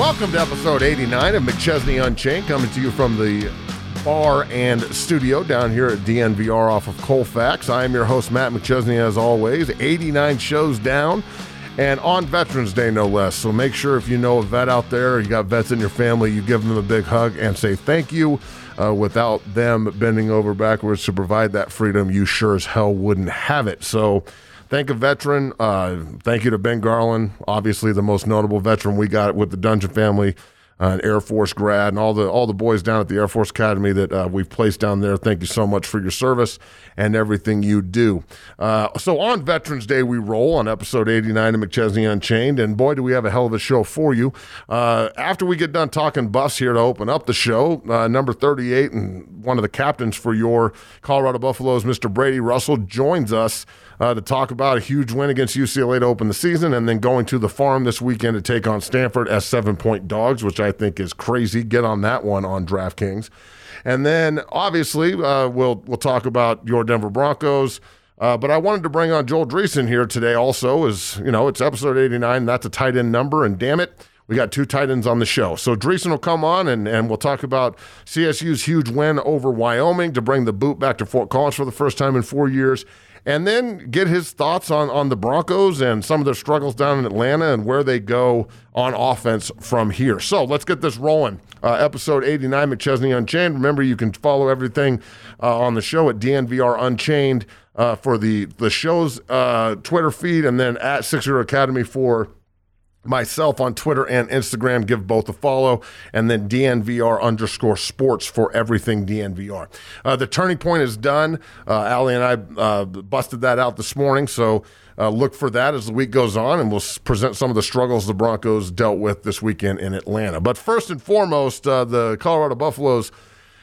Welcome to episode 89 of McChesney Unchained, coming to you from the bar and studio down here at DNVR off of Colfax. I am your host, Matt McChesney, as always. 89 shows down and on Veterans Day, no less. So make sure if you know a vet out there, you got vets in your family, you give them a big hug and say thank you. Uh, without them bending over backwards to provide that freedom, you sure as hell wouldn't have it. So, thank a veteran. Uh, thank you to Ben Garland, obviously the most notable veteran we got with the Dungeon family uh, an Air Force grad, and all the all the boys down at the Air Force Academy that uh, we've placed down there. Thank you so much for your service and everything you do. Uh, so on Veterans Day, we roll on episode 89 of McChesney Unchained, and boy, do we have a hell of a show for you. Uh, after we get done talking buffs here to open up the show, uh, number 38 and one of the captains for your Colorado Buffaloes, Mr. Brady Russell, joins us uh, to talk about a huge win against UCLA to open the season, and then going to the farm this weekend to take on Stanford as seven point dogs, which I think is crazy. Get on that one on DraftKings. And then obviously uh, we'll we'll talk about your Denver Broncos. Uh, but I wanted to bring on Joel Dreesen here today. Also, as you know it's episode eighty nine. That's a tight end number, and damn it, we got two tight ends on the show. So Dreesen will come on and, and we'll talk about CSU's huge win over Wyoming to bring the boot back to Fort Collins for the first time in four years and then get his thoughts on, on the Broncos and some of their struggles down in Atlanta and where they go on offense from here. So let's get this rolling. Uh, episode 89, McChesney Unchained. Remember, you can follow everything uh, on the show at DNVR Unchained uh, for the, the show's uh, Twitter feed and then at Six Zero Academy for myself on Twitter and Instagram. Give both a follow, and then DNVR underscore sports for everything DNVR. Uh, the turning point is done. Uh, Ali and I uh, busted that out this morning, so. Uh, look for that as the week goes on, and we'll present some of the struggles the Broncos dealt with this weekend in Atlanta. But first and foremost, uh, the Colorado Buffaloes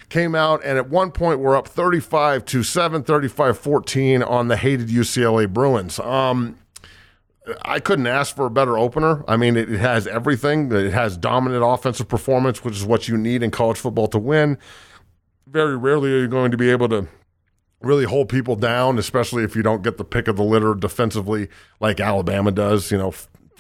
came out and at one point were up 35 to 7, 35 14 on the hated UCLA Bruins. Um, I couldn't ask for a better opener. I mean, it, it, has everything. It has dominant offensive performance, which is what you need in college football to win. Very rarely are you going to be able to really hold people down, especially if you don't get the pick of the litter defensively like Alabama does. You know,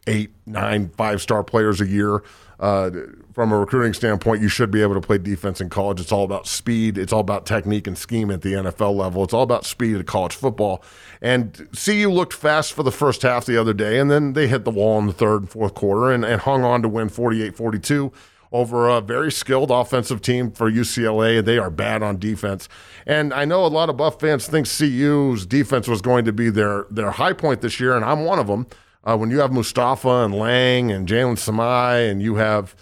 eight, nine, five star players a year. Uh, from a recruiting standpoint, you should be able to play defense in college. It's all about speed. It's all about technique and scheme at the NFL level. It's all about speed at college football. And CU looked fast for the first half the other day, and then they hit the wall in the third and fourth quarter and, and hung on to win 48 42 over a very skilled offensive team for UCLA. They are bad on defense. And I know a lot of Buff fans think CU's defense was going to be their, their high point this year, and I'm one of them. Uh, when you have Mustafa and Lang and Jalen Samaje and you have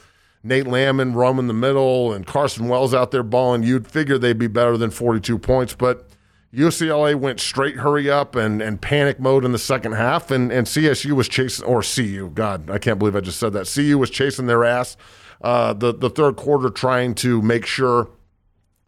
Nate Landman roaming the middle and Carson Wells out there balling, you'd figure they'd be better than 42 points. But UCLA went straight hurry up and, and panic mode in the second half, and, and CSU was chasing, or CU, God, I can't believe I just said that. CU was chasing their ass uh, the, the third quarter, trying to make sure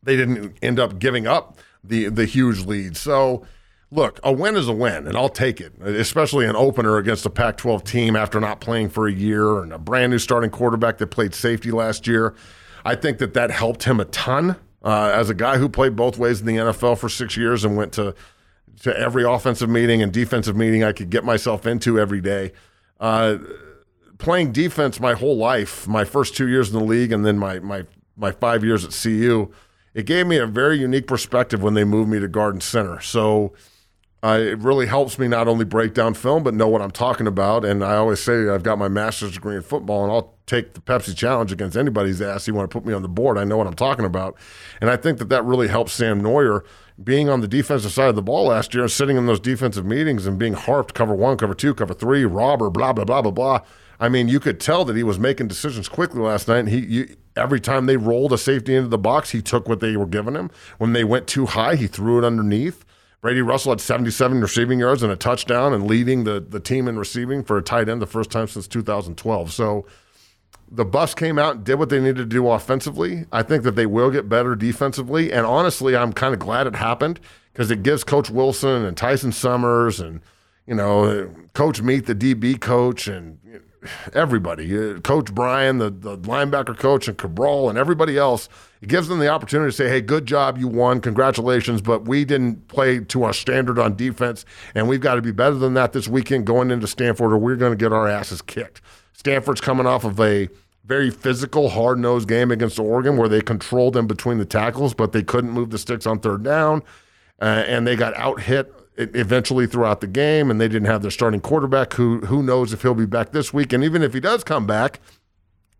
they didn't end up giving up the, the huge lead. So, look, a win is a win, and I'll take it, especially an opener against a Pac 12 team after not playing for a year and a brand new starting quarterback that played safety last year. I think that that helped him a ton. Uh, as a guy who played both ways in the NFL for six years and went to to every offensive meeting and defensive meeting I could get myself into every day, uh, playing defense my whole life, my first two years in the league, and then my my my five years at CU, it gave me a very unique perspective when they moved me to Garden Center. So uh, it really helps me not only break down film, but know what I'm talking about. And I always say I've got my master's degree in football, and I'll take the Pepsi challenge against anybody's ass. You want to put me on the board, I know what I'm talking about. And I think that that really helps Sam Noyer being on the defensive side of the ball last year, sitting in those defensive meetings and being harped cover one, cover two, cover three, robber, blah, blah, blah, blah, blah. I mean, you could tell that he was making decisions quickly last night. And he, you, every time they rolled a safety into the box, he took what they were giving him. When they went too high, he threw it underneath. Brady Russell had 77 receiving yards and a touchdown and leading the, the team in receiving for a tight end the first time since 2012. So the Buffs came out and did what they needed to do offensively. I think that they will get better defensively. And honestly, I'm kind of glad it happened because it gives Coach Wilson and Tyson Summers and, you know, Coach Meat, the DB coach, and everybody, uh, Coach Brian, the, the linebacker coach, and Cabral, and everybody else. It gives them the opportunity to say, hey, good job, you won, congratulations, but we didn't play to our standard on defense, and we've got to be better than that this weekend going into Stanford, or we're going to get our asses kicked. Stanford's coming off of a very physical, hard nosed game against Oregon where they controlled them between the tackles, but they couldn't move the sticks on third down. Uh, and they got out hit eventually throughout the game, and they didn't have their starting quarterback. Who who knows if he'll be back this week? And even if he does come back,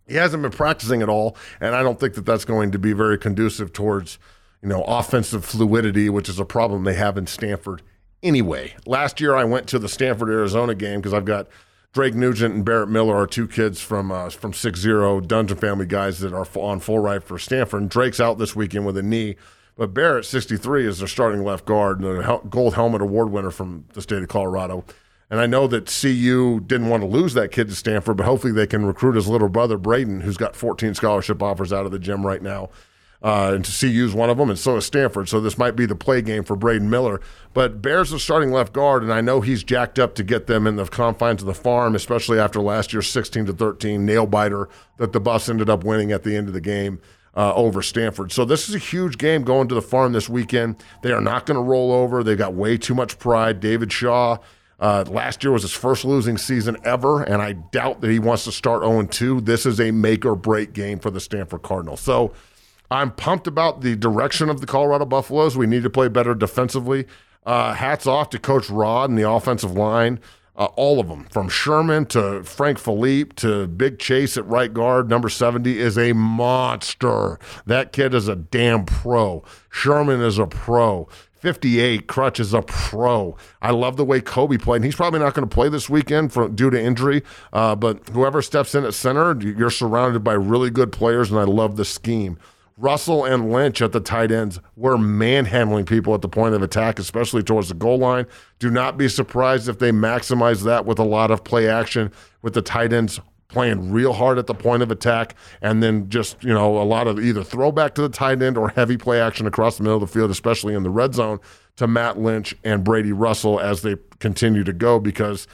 he hasn't been practicing at all, and I don't think that that's going to be very conducive towards you know offensive fluidity, which is a problem they have in Stanford anyway. Last year, I went to the Stanford Arizona game because I've got Drake Nugent and Barrett Miller are two kids from uh, from six zero Dungeon Family guys that are on full ride for Stanford. And Drake's out this weekend with a knee, but Barrett, 63, is their starting left guard and gold helmet award winner from the state of Colorado. And I know that CU didn't want to lose that kid to Stanford, but hopefully they can recruit his little brother Braden, who's got 14 scholarship offers out of the gym right now, uh, and to CU's one of them, and so is Stanford. So this might be the play game for Braden Miller. But Bears are starting left guard, and I know he's jacked up to get them in the confines of the farm, especially after last year's 16 to 13 nail biter that the Buffs ended up winning at the end of the game. Uh, over Stanford. So this is a huge game going to the farm this weekend. They are not going to roll over. They've got way too much pride. David Shaw uh, last year was his first losing season ever, and I doubt that he wants to start 0 2. This is a make or break game for the Stanford Cardinals. So I'm pumped about the direction of the Colorado Buffaloes. We need to play better defensively. Uh, hats off to Coach Rod and the offensive line. Uh, all of them, from Sherman to Frank Fillip to Big Chase at right guard, number 70 is a monster. That kid is a damn pro. Sherman is a pro. 58, Crutch is a pro. I love the way Kobe played. And he's probably not going to play this weekend for, due to injury, uh, but whoever steps in at center, you're surrounded by really good players, and I love the scheme. Russell and Lynch at the tight ends were manhandling people at the point of attack, especially towards the goal line. Do not be surprised if they maximize that with a lot of play action with the tight ends playing real hard at the point of attack and then just, you know, a lot of either throwback to the tight end or heavy play action across the middle of the field, especially in the red zone to Matt Lynch and Brady Russell as they continue to go because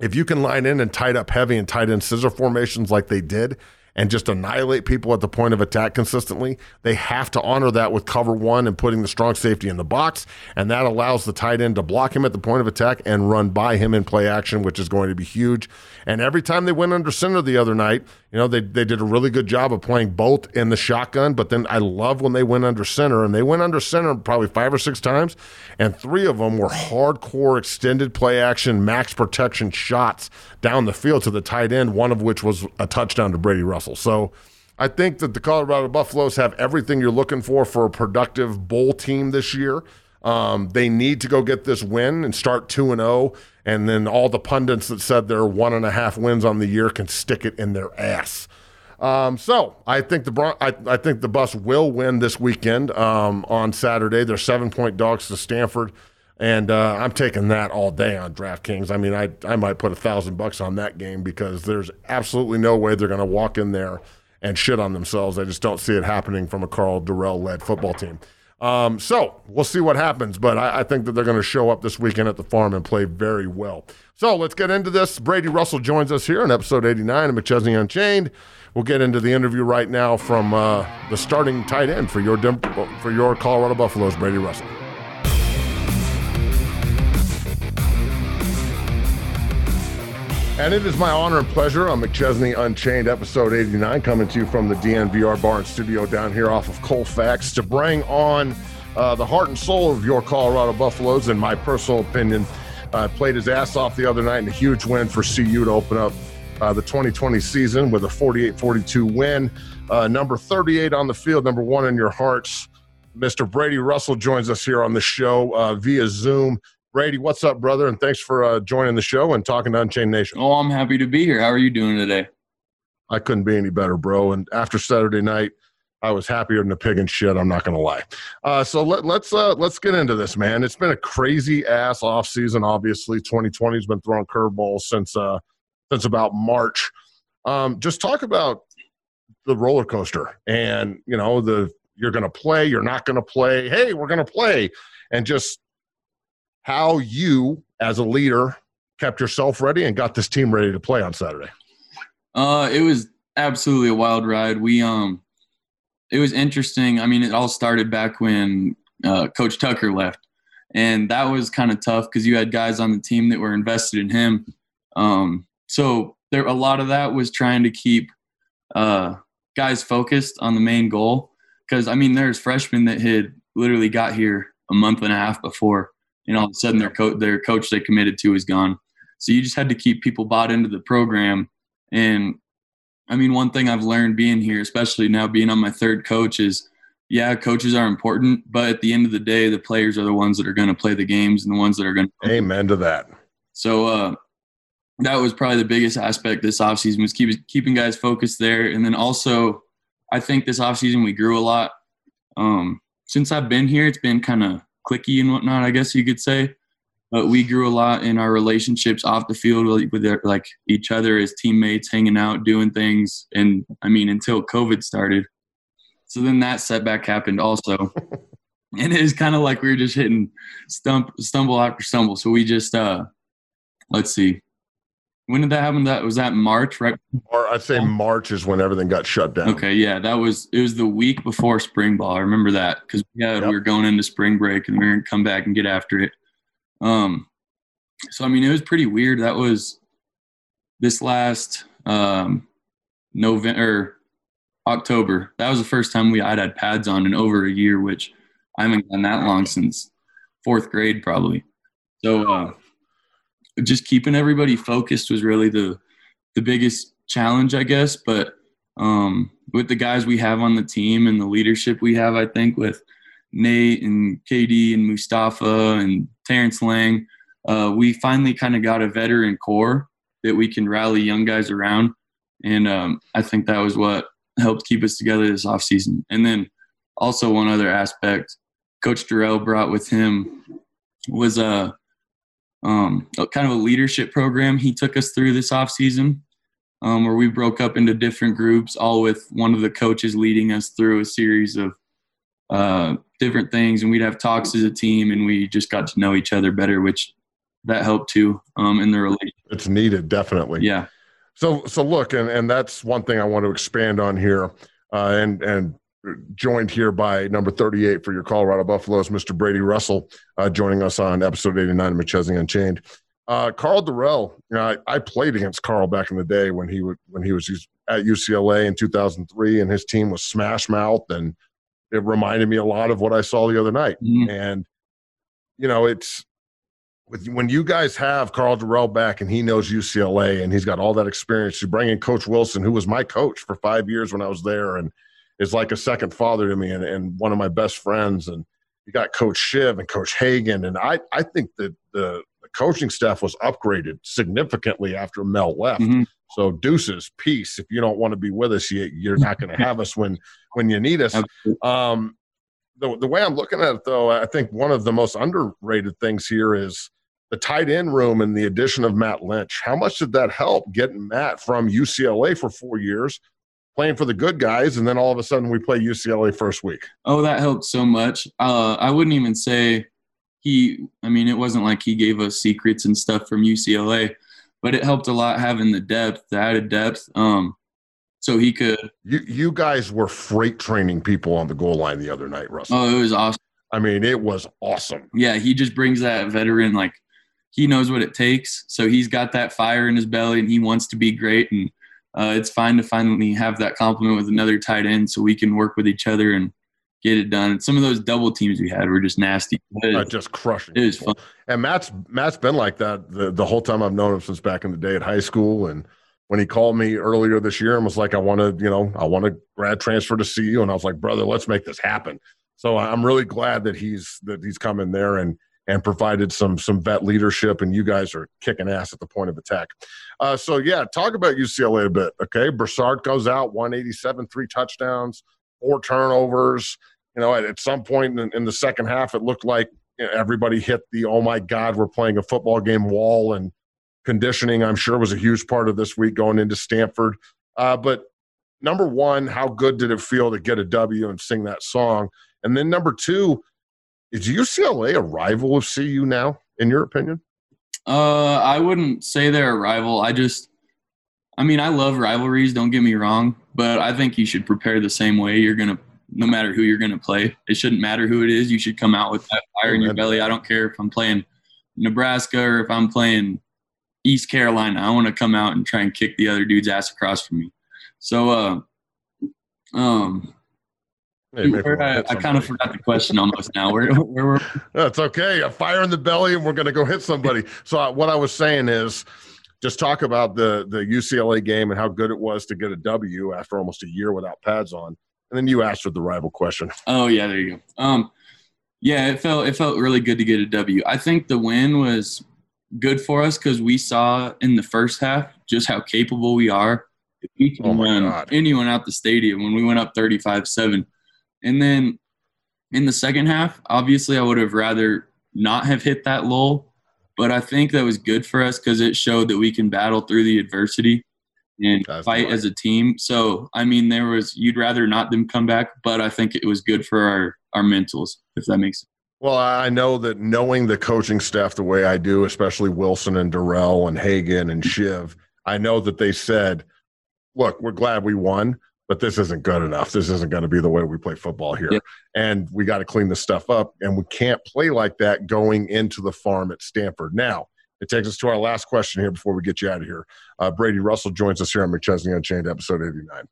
if you can line in and tight up heavy and tight end scissor formations like they did, and just annihilate people at the point of attack consistently. They have to honor that with cover one and putting the strong safety in the box. And that allows the tight end to block him at the point of attack and run by him in play action, which is going to be huge. And every time they went under center the other night, you know, they, they did a really good job of playing both in the shotgun. But then I love when they went under center, and they went under center probably five or six times, and three of them were hardcore extended play action, max protection shots down the field to the tight end, one of which was a touchdown to Brady Russell. So I think that the Colorado Buffaloes have everything you're looking for for a productive bowl team this year. Um, they need to go get this win and start 2 and 0. And then all the pundits that said they're one and a half wins on the year can stick it in their ass. Um, so I think the Bron- I, I, think the Buffs will win this weekend um, on Saturday. They're seven point dogs to Stanford, and uh, I'm taking that all day on DraftKings. I mean, I I might put a thousand bucks on that game because there's absolutely no way they're going to walk in there and shit on themselves. I just don't see it happening from a Karl Dorrell led football team. Um, so we'll see what happens, but I, I think that they're going to show up this weekend at the farm and play very well. So let's get into this. Brady Russell joins us here in episode 89 of McChesney Unchained. We'll get into the interview right now from uh, the starting tight end for your for your Colorado Buffaloes, Brady Russell. And it is my honor and pleasure on McChesney Unchained, episode 89, coming to you from the DNVR Bar and Studio down here off of Colfax to bring on uh, the heart and soul of your Colorado Buffaloes. In my personal opinion, uh, played his ass off the other night in a huge win for CU to open up uh, the 2020 season with a 48 42 win. Uh, number 38 on the field, number one in your hearts. Mr. Brady Russell joins us here on the show uh, via Zoom. Brady, what's up, brother? And thanks for uh, joining the show and talking to Unchained Nation. Oh, I'm happy to be here. How are you doing today? I couldn't be any better, bro. And after Saturday night, I was happier than a pig in shit. I'm not going to lie. Uh, so let, let's uh, let's get into this, man. It's been a crazy ass off season. Obviously, 2020 has been throwing curveballs since uh, since about March. Um, just talk about the roller coaster, and you know the you're going to play, you're not going to play. Hey, we're going to play, and just how you, as a leader, kept yourself ready and got this team ready to play on Saturday. Uh, it was absolutely a wild ride. We um, it was interesting. I mean, it all started back when uh, Coach Tucker left, and that was kind of tough because you had guys on the team that were invested in him. Um, so there, a lot of that was trying to keep uh, guys focused on the main goal. Because I mean, there's freshmen that had literally got here a month and a half before, and all of a sudden their coach their coach they committed to is gone. So you just had to keep people bought into the program. And I mean, one thing I've learned being here, especially now being on my third coach, is yeah, coaches are important, but at the end of the day, the players are the ones that are going to play the games and the ones that are going to. Amen to that. So uh, that was probably the biggest aspect this offseason was keep, keeping guys focused there. And then also, I think this offseason we grew a lot. Um, since I've been here, it's been kind of clicky and whatnot, I guess you could say. But we grew a lot in our relationships off the field with their, like each other as teammates, hanging out, doing things. And I mean, until COVID started. So then that setback happened also. and it was kind of like we were just hitting stump, stumble after stumble. So we just, uh, let's see, when did that happen? That was that March, right? Or I'd say March is when everything got shut down. Okay, yeah, that was it was the week before spring ball. I remember that because yeah, yep. we were going into spring break and we were gonna come back and get after it. Um, so I mean, it was pretty weird. That was this last um November, October. That was the first time we I'd had pads on in over a year, which I haven't done that long since fourth grade probably. So. uh just keeping everybody focused was really the the biggest challenge, I guess. But um, with the guys we have on the team and the leadership we have, I think with Nate and KD and Mustafa and Terrance Lang, uh, we finally kind of got a veteran core that we can rally young guys around. And um, I think that was what helped keep us together this offseason. And then also one other aspect, Coach Dorrell brought with him was a uh, um, kind of a leadership program he took us through this off season, um, where we broke up into different groups, all with one of the coaches leading us through a series of uh, different things, and we'd have talks as a team, and we just got to know each other better, which that helped too um, in the relationship. It's needed, definitely. Yeah. So, so look, and and that's one thing I want to expand on here, uh, and and joined here by number 38 for your Colorado Buffaloes, Mr. Brady Russell, uh, joining us on episode 89 of McChesney Unchained. Uh, Karl Dorrell, you know, I, I, played against Karl back in the day when he would when he was at UCLA in 2003, and his team was smash mouth, and it reminded me a lot of what I saw the other night. Mm-hmm. And you know, it's with when you guys have Karl Dorrell back, and he knows UCLA, and he's got all that experience. You bring in Coach Wilson, who was my coach for five years when I was there, and is like a second father to me and, and one of my best friends. And you got Coach Chev and Coach Hagan. And I, I think that the, the coaching staff was upgraded significantly after Mel left. Mm-hmm. So deuces, peace. If you don't want to be with us, you, you're not going to have us when when you need us. Um, the, the way I'm looking at it, though, I think one of the most underrated things here is the tight end room and the addition of Matt Lynch. How much did that help getting Matt from UCLA for four years playing for the good guys, and then all of a sudden we play UCLA first week. Oh, that helped so much. Uh, I wouldn't even say he. I mean, it wasn't like he gave us secrets and stuff from UCLA, but it helped a lot having the depth, the added depth. Um, so he could. You you guys were freight training people on the goal line the other night, Russell. Oh, it was awesome. I mean, it was awesome. Yeah, he just brings that veteran like he knows what it takes. So he's got that fire in his belly, and he wants to be great and uh, it's fine to finally have that compliment with another tight end so we can work with each other and get it done. And Some of those double teams we had were just nasty. Uh, just crushing. It was fun. And Matt's Matt's been like that the, the whole time I've known him since back in the day at high school. And when he called me earlier this year and was like, I want to, you know, I want to grad transfer to CU. And I was like, brother, let's make this happen. So I'm really glad that he's that he's coming there and and provided some some vet leadership. And you guys are kicking ass at the point of attack. Uh, so yeah, talk about UCLA a bit. Okay, Broussard goes out 187, three touchdowns, four turnovers. You know, at, at some point in, in, the second half, it looked like you know, everybody hit the oh my god, we're playing a football game wall and conditioning. I'm sure was a huge part of this week going into Stanford. Uh, but number one, how good did it feel to get a W and sing that song? And then number two, is UCLA a rival of CU now, in your opinion? Uh, I wouldn't say they're a rival. I just, I mean, I love rivalries. Don't get me wrong, but I think you should prepare the same way. You're gonna, no matter who you're gonna play. It shouldn't matter who it is. You should come out with that fire in your belly. I don't care if I'm playing Nebraska or if I'm playing East Carolina. I want to come out and try and kick the other dude's ass across from me. So, uh, um, Hey, I, I kind of forgot the question almost now. Where, where were? That's okay. A fire in the belly, and we're going to go hit somebody. so uh, what I was saying is, just talk about the the UCLA game and how good it was to get a W after almost a year without pads on, and then you answered the rival question. Oh yeah, there you go. Um, yeah, it felt it felt really good to get a W. I think the win was good for us because we saw in the first half just how capable we are. If we can oh run God. anyone out the stadium when we went up 35-7 and then in the second half, obviously, I would have rather not have hit that lull, but I think that was good for us because it showed that we can battle through the adversity and That's fight as a team. So, I mean, there was you'd rather not them come back, but I think it was good for our our mentals, if that makes sense. Well, I know that knowing the coaching staff the way I do, especially Wilson and Dorrell and Hagan and Chev, I know that they said, "Look, we're glad we won, but this isn't good enough. This isn't going to be the way we play football here. Yeah. And we got to clean this stuff up. And we can't play like that going into the farm at Stanford. Now, it takes us to our last question here before we get you out of here. Uh, Brady Russell joins us here on McChesney Unchained, episode 89.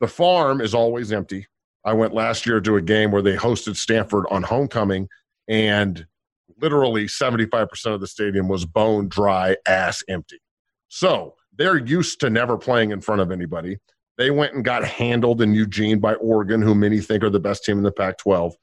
The farm is always empty. I went last year to a game where they hosted Stanford on homecoming, and literally 75% of the stadium was bone dry, ass empty. So they're used to never playing in front of anybody. They went and got handled in Eugene by Oregon, who many think are the best team in the Pac 12.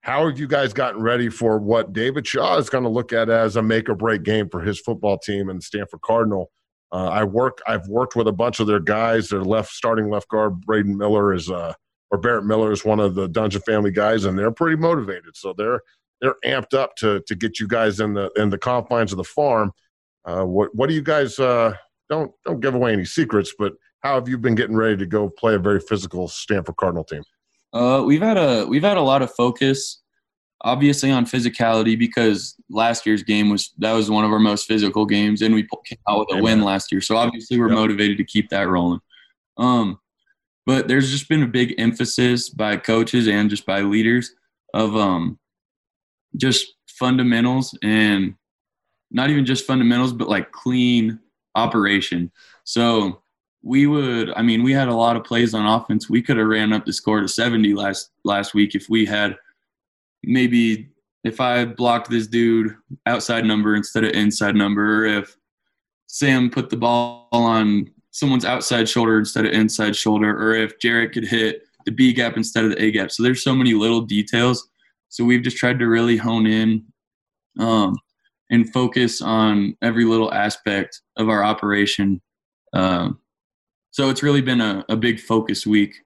How have you guys gotten ready for what David Shaw is going to look at as a make or break game for his football team and Stanford Cardinal? Uh, I work. I've worked with a bunch of their guys. Their left starting left guard Braden Miller is, uh, or Barrett Miller is one of the Dungeon family guys, and they're pretty motivated. So they're they're amped up to to get you guys in the in the confines of the farm. Uh, what what do you guys? Uh, don't don't give away any secrets, but how have you been getting ready to go play a very physical Stanford Cardinal team? Uh, we've had a we've had a lot of focus, obviously on physicality because last year's game was that was one of our most physical games, and we came out with a Amen. win last year. So obviously we're yep. motivated to keep that rolling. Um, but there's just been a big emphasis by coaches and just by leaders of um, just fundamentals and not even just fundamentals, but like clean operation. So we would i mean we had a lot of plays on offense. We could have ran up the score to 70 last last week if we had maybe if i blocked this dude outside number instead of inside number or if sam put the ball on someone's outside shoulder instead of inside shoulder or if jarek could hit the b gap instead of the a gap. So there's so many little details. So we've just tried to really hone in um, and focus on every little aspect of our operation um, so it's really been a, a big focus week.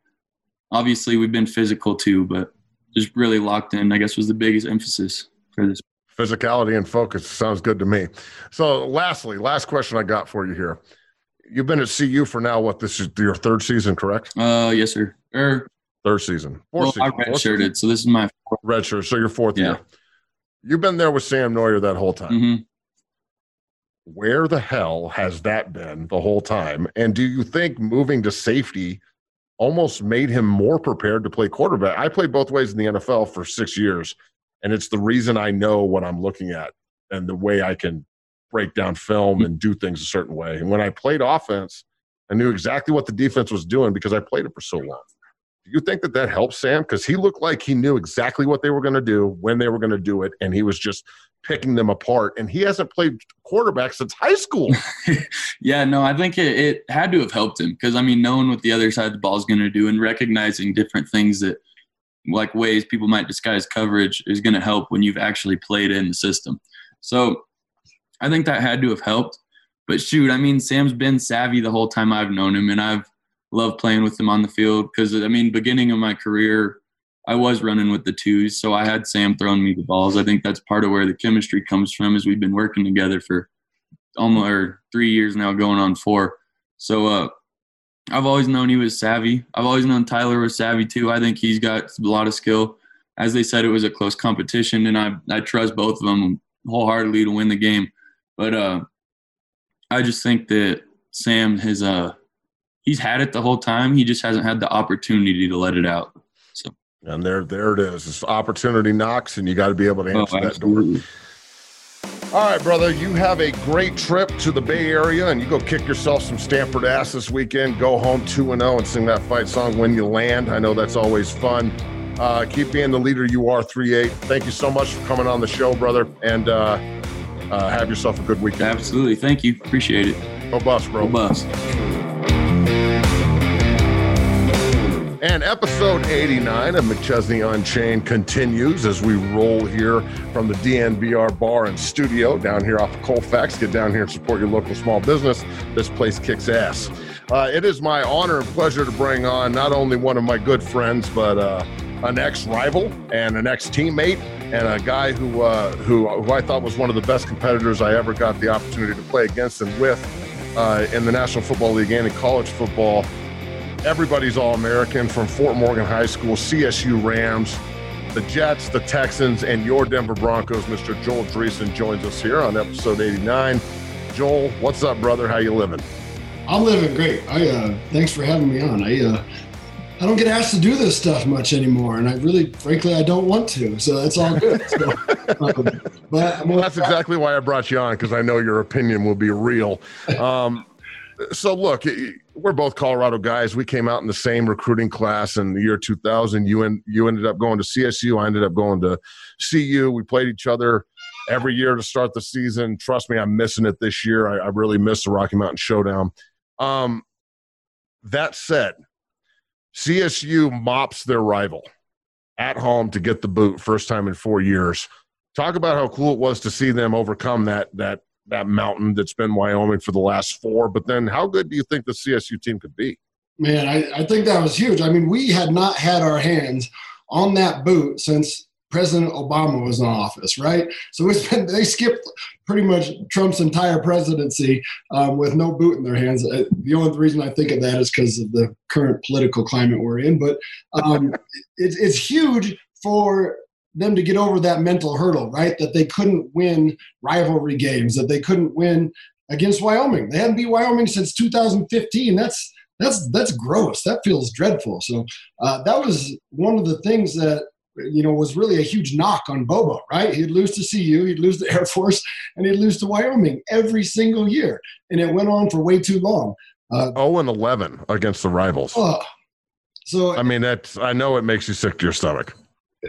Obviously, we've been physical too, but just really locked in, I guess, was the biggest emphasis for this. Physicality and focus sounds good to me. So, lastly, last question I got for you here. You've been at CU for now, what, this is your third season, correct? Uh, Yes, sir. Er, third season. Fourth well, season. I redshirted, so this is my fourth. Red shirt, so your fourth yeah. year. You've been there with Sam Noyer that whole time. Mm-hmm where the hell has that been the whole time? And do you think moving to safety almost made him more prepared to play quarterback? I played both ways in the NFL for six years, and it's the reason I know what I'm looking at and the way I can break down film and do things a certain way. And when I played offense, I knew exactly what the defense was doing because I played it for so long. Do you think that that helps Sam? Because he looked like he knew exactly what they were going to do, when they were going to do it, and he was just picking them apart. And he hasn't played quarterback since high school. yeah, no, I think it, it had to have helped him because I mean, knowing what the other side of the ball is going to do and recognizing different things that like ways people might disguise coverage is going to help when you've actually played in the system. So I think that had to have helped. But shoot, I mean, Sam's been savvy the whole time I've known him, and I've loved playing with him on the field because I mean, beginning of my career, I was running with the twos, so I had Sam throwing me the balls. I think that's part of where the chemistry comes from, is we've been working together for almost three years now, going on four. So uh, I've always known he was savvy. I've always known Tyler was savvy too. I think he's got a lot of skill. As they said, it was a close competition, and I I trust both of them wholeheartedly to win the game. But uh, I just think that Sam has uh he's had it the whole time. He just hasn't had the opportunity to let it out. So and there there it is. It's opportunity knocks, and you got to be able to oh, answer oh, that door. All right, brother, you have a great trip to the Bay Area and you go kick yourself some Stanford ass this weekend. Go home 2 0 and sing that fight song when you land. I know that's always fun. Uh, keep being the leader you are, 3 8. Thank you so much for coming on the show, brother. And uh, uh, have yourself a good weekend. Absolutely. Thank you. Appreciate it. Go Buffs, bro. Go Buffs. And episode 89 of McChesney Unchained continues as we roll here from the DNVR bar and studio down here off of Colfax. Get down here and support your local small business. This place kicks ass. Uh, it is my honor and pleasure to bring on not only one of my good friends, but uh, an ex-rival and an ex-teammate and a guy who, uh, who, who I thought was one of the best competitors I ever got the opportunity to play against and with uh, in the National Football League and in college football everybody's All American from Fort Morgan High School, CSU Rams, the Jets, the Texans, and your Denver Broncos. Mr. Joel Dreesen joins us here on episode 89. Joel, what's up, brother? How you living? I'm living great. I uh, thanks for having me on. I uh, I don't get asked to do this stuff much anymore, and I really, frankly, I don't want to. So that's all good. So, um, but well, that's exactly why I brought you on because I know your opinion will be real. Um, so look, we're both Colorado guys. We came out in the same recruiting class in the year 2000. You and you ended up going to CSU. I ended up going to CU. We played each other every year to start the season. Trust me, I'm missing it this year. I, I really miss the Rocky Mountain Showdown. Um, that said, CSU mops their rival at home to get the boot first time in four years. Talk about how cool it was to see them overcome that that that mountain that's been Wyoming for the last four. But then, how good do you think the CSU team could be? Man, I, I think that was huge. I mean, we had not had our hands on that boot since President Obama was in office, right? So been, they skipped pretty much Trump's entire presidency um, with no boot in their hands. Uh, the only reason I think of that is because of the current political climate we're in. But um, it's, it's huge for them to get over that mental hurdle, right? That they couldn't win rivalry games, that they couldn't win against Wyoming. They hadn't beat Wyoming since 2015. That's that's that's gross. That feels dreadful. So uh, that was one of the things that you know was really a huge knock on Bobo, right? He'd lose to CU, he'd lose to Air Force, and he'd lose to Wyoming every single year, and it went on for way too long. Uh, 0 and 11 against the rivals. Uh, so I mean, that's I know it makes you sick to your stomach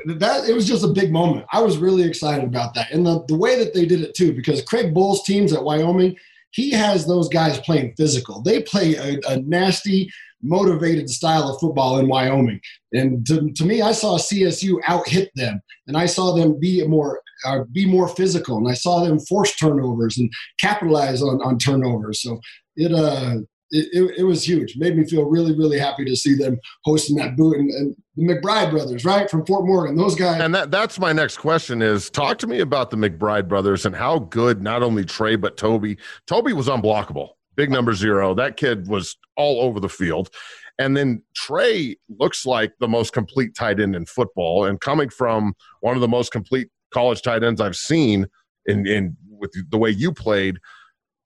that it was just a big moment. I was really excited about that, and the the way that they did it too, because Craig Bohl's teams at Wyoming, he has those guys playing physical. They play a, a nasty, motivated style of football in Wyoming, and to, to me, I saw CSU out hit them, and I saw them be more uh, be more physical, and I saw them force turnovers and capitalize on on turnovers. So it uh it, it, was huge. Made me feel really, really happy to see them hosting that boot and, and, the McBride brothers, right from Fort Morgan. Those guys. And that that's my next question is talk to me about the McBride brothers and how good not only Trey but Toby. Toby was unblockable, big number zero. That kid was all over the field. And then Trey looks like the most complete tight end in football. And coming from one of the most complete college tight ends I've seen in, in with the way you played,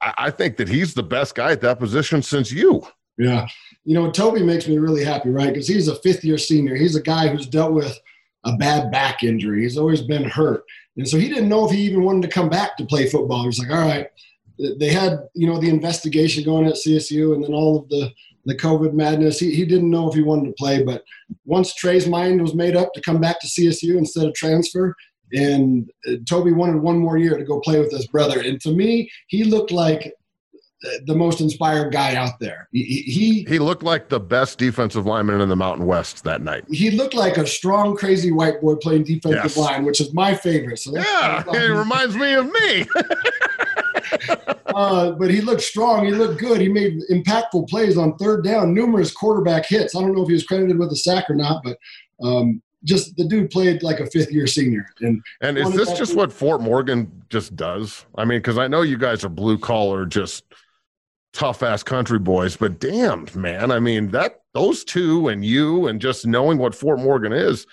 I think that he's the best guy at that position since you. Yeah. You know, Toby makes me really happy, right? Because he's a fifth year senior. He's a guy who's dealt with a bad back injury. He's always been hurt. And so he didn't know if he even wanted to come back to play football. He was like, all right. They had, you know, the investigation going at CSU and then all of the, the COVID madness. He, he didn't know if he wanted to play. But once Trey's mind was made up to come back to CSU instead of transfer, and uh, Toby wanted one more year to go play with his brother. And to me, he looked like the most inspired guy out there. He, he he looked like the best defensive lineman in the Mountain West that night. He looked like a strong, crazy white boy playing defensive yes. line, which is my favorite. So yeah, it reminds me of me. uh, but he looked strong. He looked good. He made impactful plays on third down, numerous quarterback hits. I don't know if he was credited with a sack or not, but um, just the dude played like a fifth year senior. And and is this just what Fort Morgan just does? I mean, because I know you guys are blue collar, just tough ass country boys, but damn, man, I mean that those two and you and just knowing what Fort Morgan is.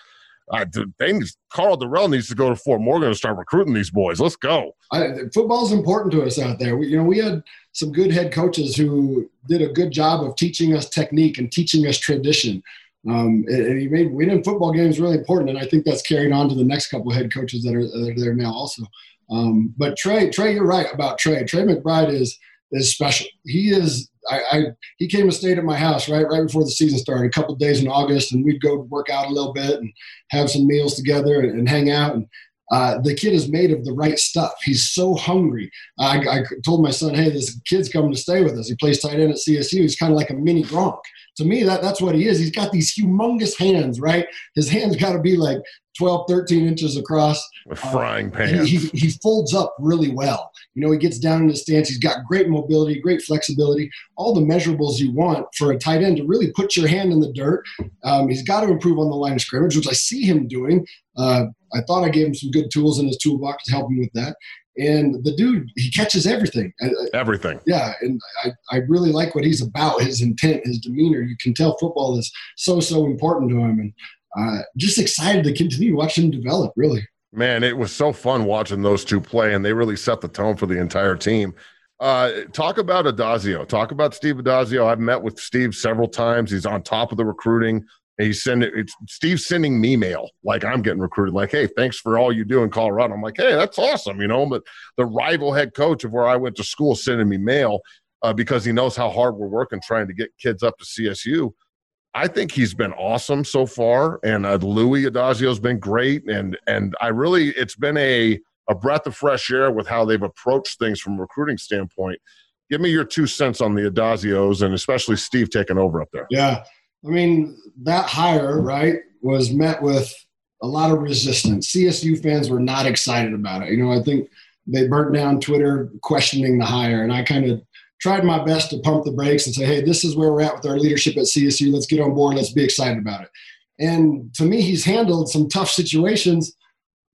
Uh, they Karl Dorrell needs to go to Fort Morgan and start recruiting these boys. Let's go. I, football's important to us out there. We, you know, we had some good head coaches who did a good job of teaching us technique and teaching us tradition. Um, and he made winning football games really important, and I think that's carried on to the next couple head coaches that are, that are there now also. Um, but Trey, Trey, you're right about Trey. Trey McBride is is special. He is. I, I, he came and stayed at my house right right before the season started, a couple days in August, and we'd go work out a little bit and have some meals together and, and hang out. And uh, the kid is made of the right stuff. He's so hungry. I, I, told my son, "Hey, this kid's coming to stay with us. He plays tight end at CSU. He's kind of like a mini Gronk." To me, that that's what he is. He's got these humongous hands, right? His hands got to be like 12, 13 inches across. With frying pan. He, he, he, folds up really well. You know, he gets down in the stance. He's got great mobility, great flexibility, all the measurables you want for a tight end to really put your hand in the dirt. Um, he's got to improve on the line of scrimmage, which I see him doing. Uh, I thought I gave him some good tools in his toolbox to help him with that. And the dude, he catches everything. Everything. Yeah. And I, I really like what he's about, his intent, his demeanor. You can tell football is so, so important to him. And uh, just excited to continue watching him develop, really. Man, it was so fun watching those two play, and they really set the tone for the entire team. Uh, talk about Addazio. Talk about Steve Addazio. I've met with Steve several times. He's on top of the recruiting. He's sending it's Steve's sending me mail like I'm getting recruited. Like, hey, thanks for all you do in Colorado. I'm like, hey, that's awesome, you know. But the rival head coach of where I went to school sending me mail uh, because he knows how hard we're working trying to get kids up to CSU. I think he's been awesome so far, and uh, Louis Addazio's been great, and and I really it's been a a breath of fresh air with how they've approached things from a recruiting standpoint. Give me your two cents on the Addazios and especially Steve taking over up there. Yeah, I mean that hire right was met with a lot of resistance. CSU fans were not excited about it. You know, I think they burnt down Twitter questioning the hire, and I kind of tried my best to pump the brakes and say, hey, this is where we're at with our leadership at CSU. Let's get on board. Let's be excited about it. And to me, he's handled some tough situations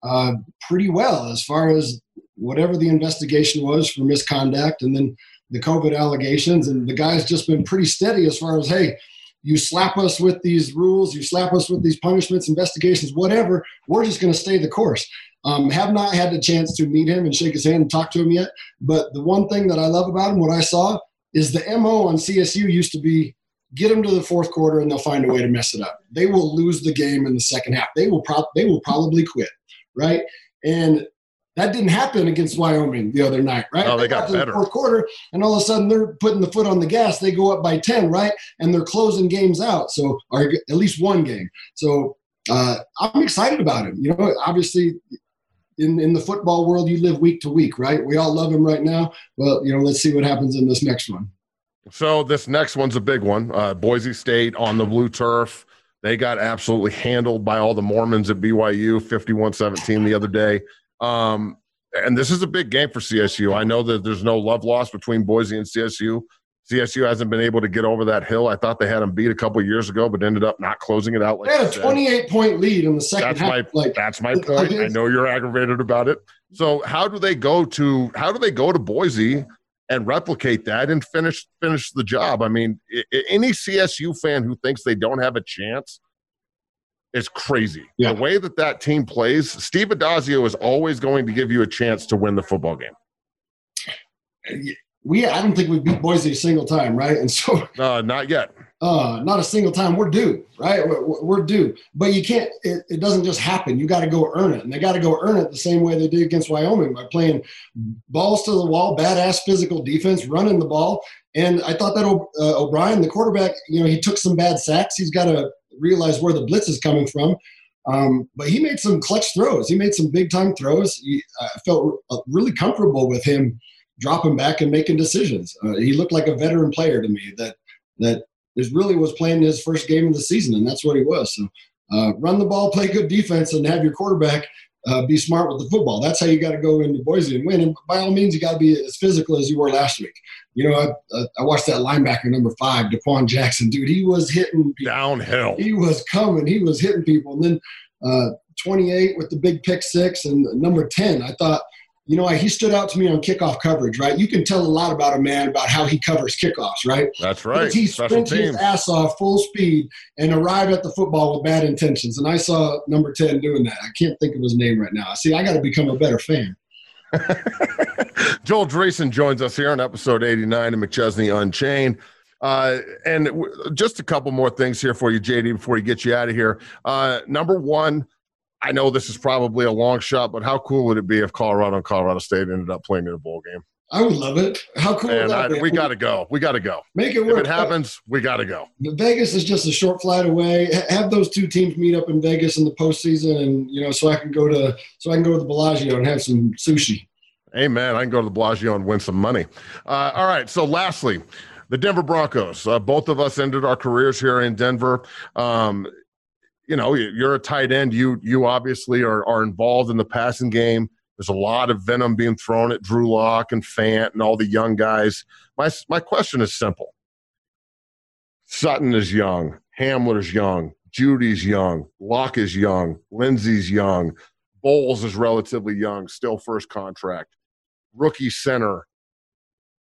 uh, pretty well as far as whatever the investigation was for misconduct and then the COVID allegations. And the guy's just been pretty steady as far as, hey, you slap us with these rules, you slap us with these punishments, investigations, whatever, we're just going to stay the course. Um, have not had the chance to meet him and shake his hand and talk to him yet. But the one thing that I love about him, what I saw, is the MO on CSU used to be get them to the fourth quarter and they'll find a way to mess it up. They will lose the game in the second half. They will, pro- they will probably quit, right? And that didn't happen against Wyoming the other night, right? Oh, they, they got, got better. the fourth quarter, and all of a sudden they're putting the foot on the gas. They go up by ten, right? And they're closing games out, so or at least one game. So uh, I'm excited about him. You know, obviously in, in the football world, you live week to week, right? We all love him right now. Well, you know, let's see what happens in this next one. So this next one's a big one. Uh, Boise State on the blue turf. They got absolutely handled by all the Mormons at BYU, 51-17 the other day. Um, and this is a big game for CSU. I know that there's no love lost between Boise and CSU. CSU hasn't been able to get over that hill. I thought they had them beat a couple years ago, but ended up not closing it out. Like they had a 28 point lead in the second that's half. My, like, that's my point. I know you're aggravated about it. So how do they go to how do they go to Boise and replicate that and finish finish the job? I mean, any CSU fan who thinks they don't have a chance is crazy. Yeah. The way that that team plays, Steve Addazio is always going to give you a chance to win the football game we I don't think we beat Boise a single time, right? And so, uh, not yet. Uh, not a single time. We're due, right? We're, we're due. But you can't. It, it doesn't just happen. You got to go earn it, and they got to go earn it the same way they did against Wyoming by playing balls to the wall, badass physical defense, running the ball. And I thought that uh, O'Brien, the quarterback, you know, he took some bad sacks. He's got to realize where the blitz is coming from. Um, but he made some clutch throws. He made some big time throws. He, I felt really comfortable with him dropping back and making decisions. Uh, he looked like a veteran player to me that that is really was playing his first game of the season, and that's what he was. So uh, run the ball, play good defense, and have your quarterback uh, be smart with the football. That's how you got to go into Boise and win. And by all means, you got to be as physical as you were last week. You know, I, I watched that linebacker number five, Daquan Jackson. Dude, he was hitting people. downhill. He was coming. He was hitting people. And then uh, 28 with the big pick six and number 10. I thought – you know, why he stood out to me on kickoff coverage, right? You can tell a lot about a man about how he covers kickoffs, right? That's right. Because he sprints his ass off full speed and arrive at the football with bad intentions. And I saw number 10 doing that. I can't think of his name right now. See, I got to become a better fan. Joel Dreessen joins us here on episode 89 of McChesney Unchained. Uh, and w- just a couple more things here for you, JD, before we get you out of here. Uh, number one, I know this is probably a long shot, but how cool would it be if Colorado and Colorado State ended up playing in a bowl game? I would love it. How cool and I, we got to go. We got to go. Make it work. If it happens, we got to go. Vegas is just a short flight away. Have those two teams meet up in Vegas in the postseason, and you know, so I can go to so I can go to the Bellagio and have some sushi. Amen. I can go to the Bellagio and win some money. Uh, all right. So, lastly, the Denver Broncos. Uh, both of us ended our careers here in Denver. Um, you know, you're a tight end. You you obviously are are involved in the passing game. There's a lot of venom being thrown at Drew Lock and Fant and all the young guys. My my question is simple. Sutton is young. Hamler's young. Jeudy's young. Lock is young. Lindsay's young. Bolles is relatively young, still first contract. Rookie center.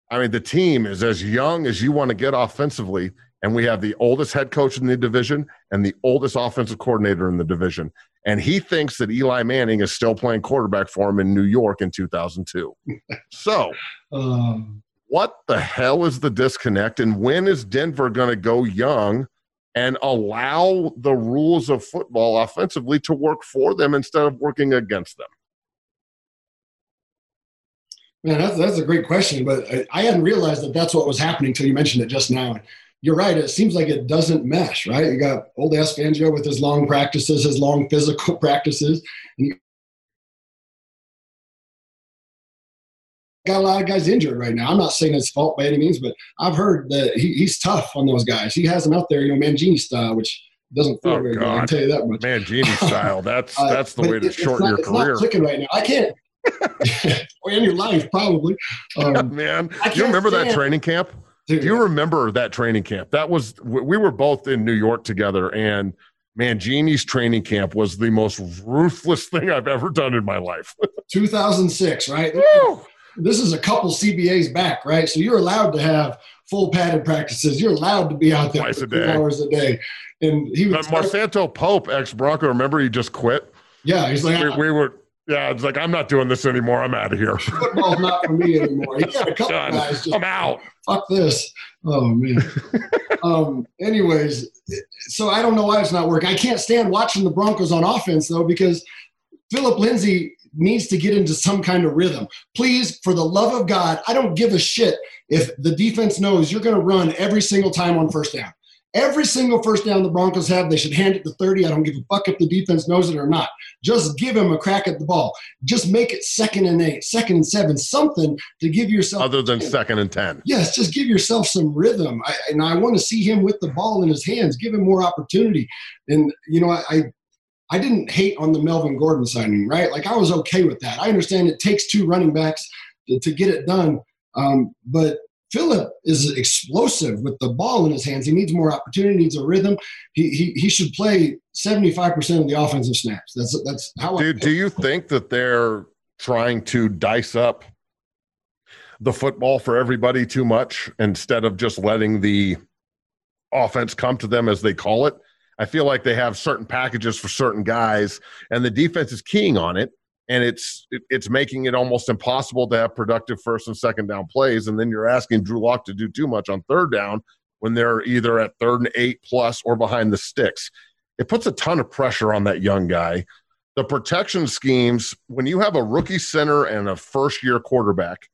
I mean, the team is as young as you want to get offensively and we have the oldest head coach in the division and the oldest offensive coordinator in the division. And he thinks that Eli Manning is still playing quarterback for him in New York in 2002. so, um, what the hell is the disconnect? And when is Denver going to go young and allow the rules of football offensively to work for them instead of working against them? Man, that's, that's a great question, but I, I hadn't realized that that's what was happening until you mentioned it just now you're right. It seems like it doesn't mesh, right? You got old ass Fangio with his long practices, his long physical practices, and you got a lot of guys injured right now. I'm not saying it's fault by any means, but I've heard that he, he's tough on those guys. He has them out there, you know, Mangini style, which doesn't feel oh, very God. good. I can tell you that much. Mangini style. That's uh, that's the way to it, shorten not, your career. It's not clicking right now. I can't. or in your life, probably. Um, Man, you remember stand. that training camp? Do you remember that training camp? That was we were both in New York together, and man, Mangini's training camp was the most ruthless thing I've ever done in my life. 2006, right? Woo! This is a couple CBAs back, right? So you're allowed to have full padded practices. You're allowed to be out there Twice a day. hours a day. And he was. But Marsanto Pope, ex Bronco, remember he just quit. Yeah, he's like, we, uh, we were yeah, it's like I'm not doing this anymore. I'm out of here. Football's not for me anymore. He had a couple Done. guys just I'm out. Fuck this. Oh man. um, anyways, so I don't know why it's not working. I can't stand watching the Broncos on offense though because Phillip Lindsay needs to get into some kind of rhythm. Please, for the love of God, I don't give a shit if the defense knows you're going to run every single time on first down. Every single first down the Broncos have, they should hand it to 30. I don't give a fuck if the defense knows it or not. Just give him a crack at the ball. Just make it second and eight, second and seven, something to give yourself. Other than 10. second and 10. Yes, just give yourself some rhythm. I, and I want to see him with the ball in his hands, give him more opportunity. And, you know, I, I didn't hate on the Melvin Gordon signing, right? Like I was okay with that. I understand it takes two running backs to, to get it done. Um, but Phillip is explosive with the ball in his hands. He needs more opportunity, needs a rhythm. He he, he should play 75% of the offensive snaps. That's that's how do, do you think that they're trying to dice up the football for everybody too much instead of just letting the offense come to them as they call it? I feel like they have certain packages for certain guys, and the defense is keying on it and it's it's making it almost impossible to have productive first and second down plays. And then you're asking Drew Lock to do too much on third down when they're either at third and eight plus or behind the sticks. It puts a ton of pressure on that young guy. The protection schemes, when you have a rookie center and a first year quarterback,